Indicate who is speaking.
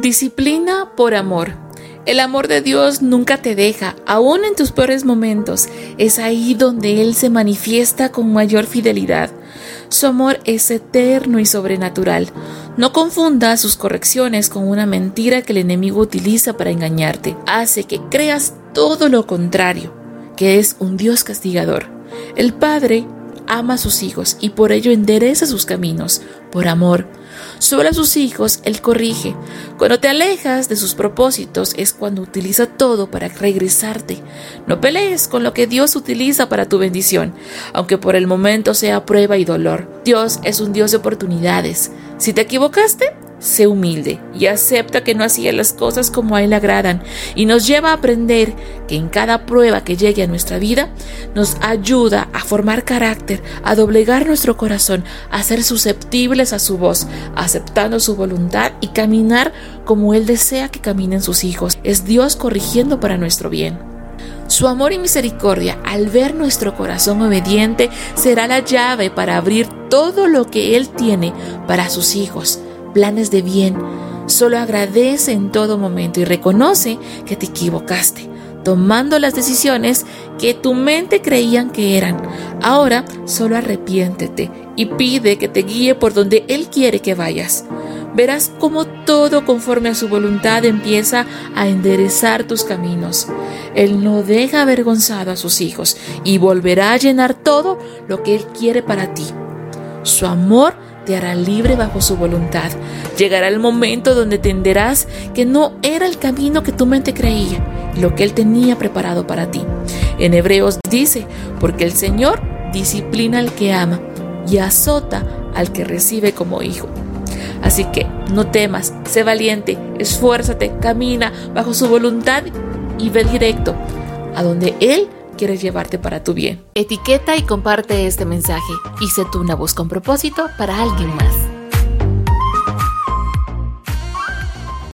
Speaker 1: Disciplina por amor. El amor de Dios nunca te deja, aún en tus peores momentos. Es ahí donde Él se manifiesta con mayor fidelidad. Su amor es eterno y sobrenatural. No confundas sus correcciones con una mentira que el enemigo utiliza para engañarte. Hace que creas todo lo contrario, que es un Dios castigador. El Padre ama a sus hijos y por ello endereza sus caminos, por amor. Sobre a sus hijos Él corrige. Cuando te alejas de sus propósitos es cuando utiliza todo para regresarte. No pelees con lo que Dios utiliza para tu bendición, aunque por el momento sea prueba y dolor. Dios es un Dios de oportunidades. Si te equivocaste, sé humilde y acepta que no hacía las cosas como a Él agradan y nos lleva a aprender que en cada prueba que llegue a nuestra vida nos ayuda a formar carácter, a doblegar nuestro corazón, a ser susceptibles a su voz, aceptando su voluntad y caminar como Él desea que caminen sus hijos. Es Dios corrigiendo para nuestro bien. Su amor y misericordia, al ver nuestro corazón obediente, será la llave para abrir todo lo que Él tiene para sus hijos planes de bien. Solo agradece en todo momento y reconoce que te equivocaste, tomando las decisiones que tu mente creían que eran. Ahora solo arrepiéntete y pide que te guíe por donde Él quiere que vayas. Verás cómo todo conforme a su voluntad empieza a enderezar tus caminos. Él no deja avergonzado a sus hijos y volverá a llenar todo lo que Él quiere para ti. Su amor te hará libre bajo su voluntad. Llegará el momento donde entenderás que no era el camino que tu mente creía, lo que Él tenía preparado para ti. En Hebreos dice, porque el Señor disciplina al que ama y azota al que recibe como hijo. Así que no temas, sé valiente, esfuérzate, camina bajo su voluntad y ve directo a donde Él quiere llevarte para tu bien. Etiqueta y comparte este mensaje y sé tú una voz con propósito para alguien más.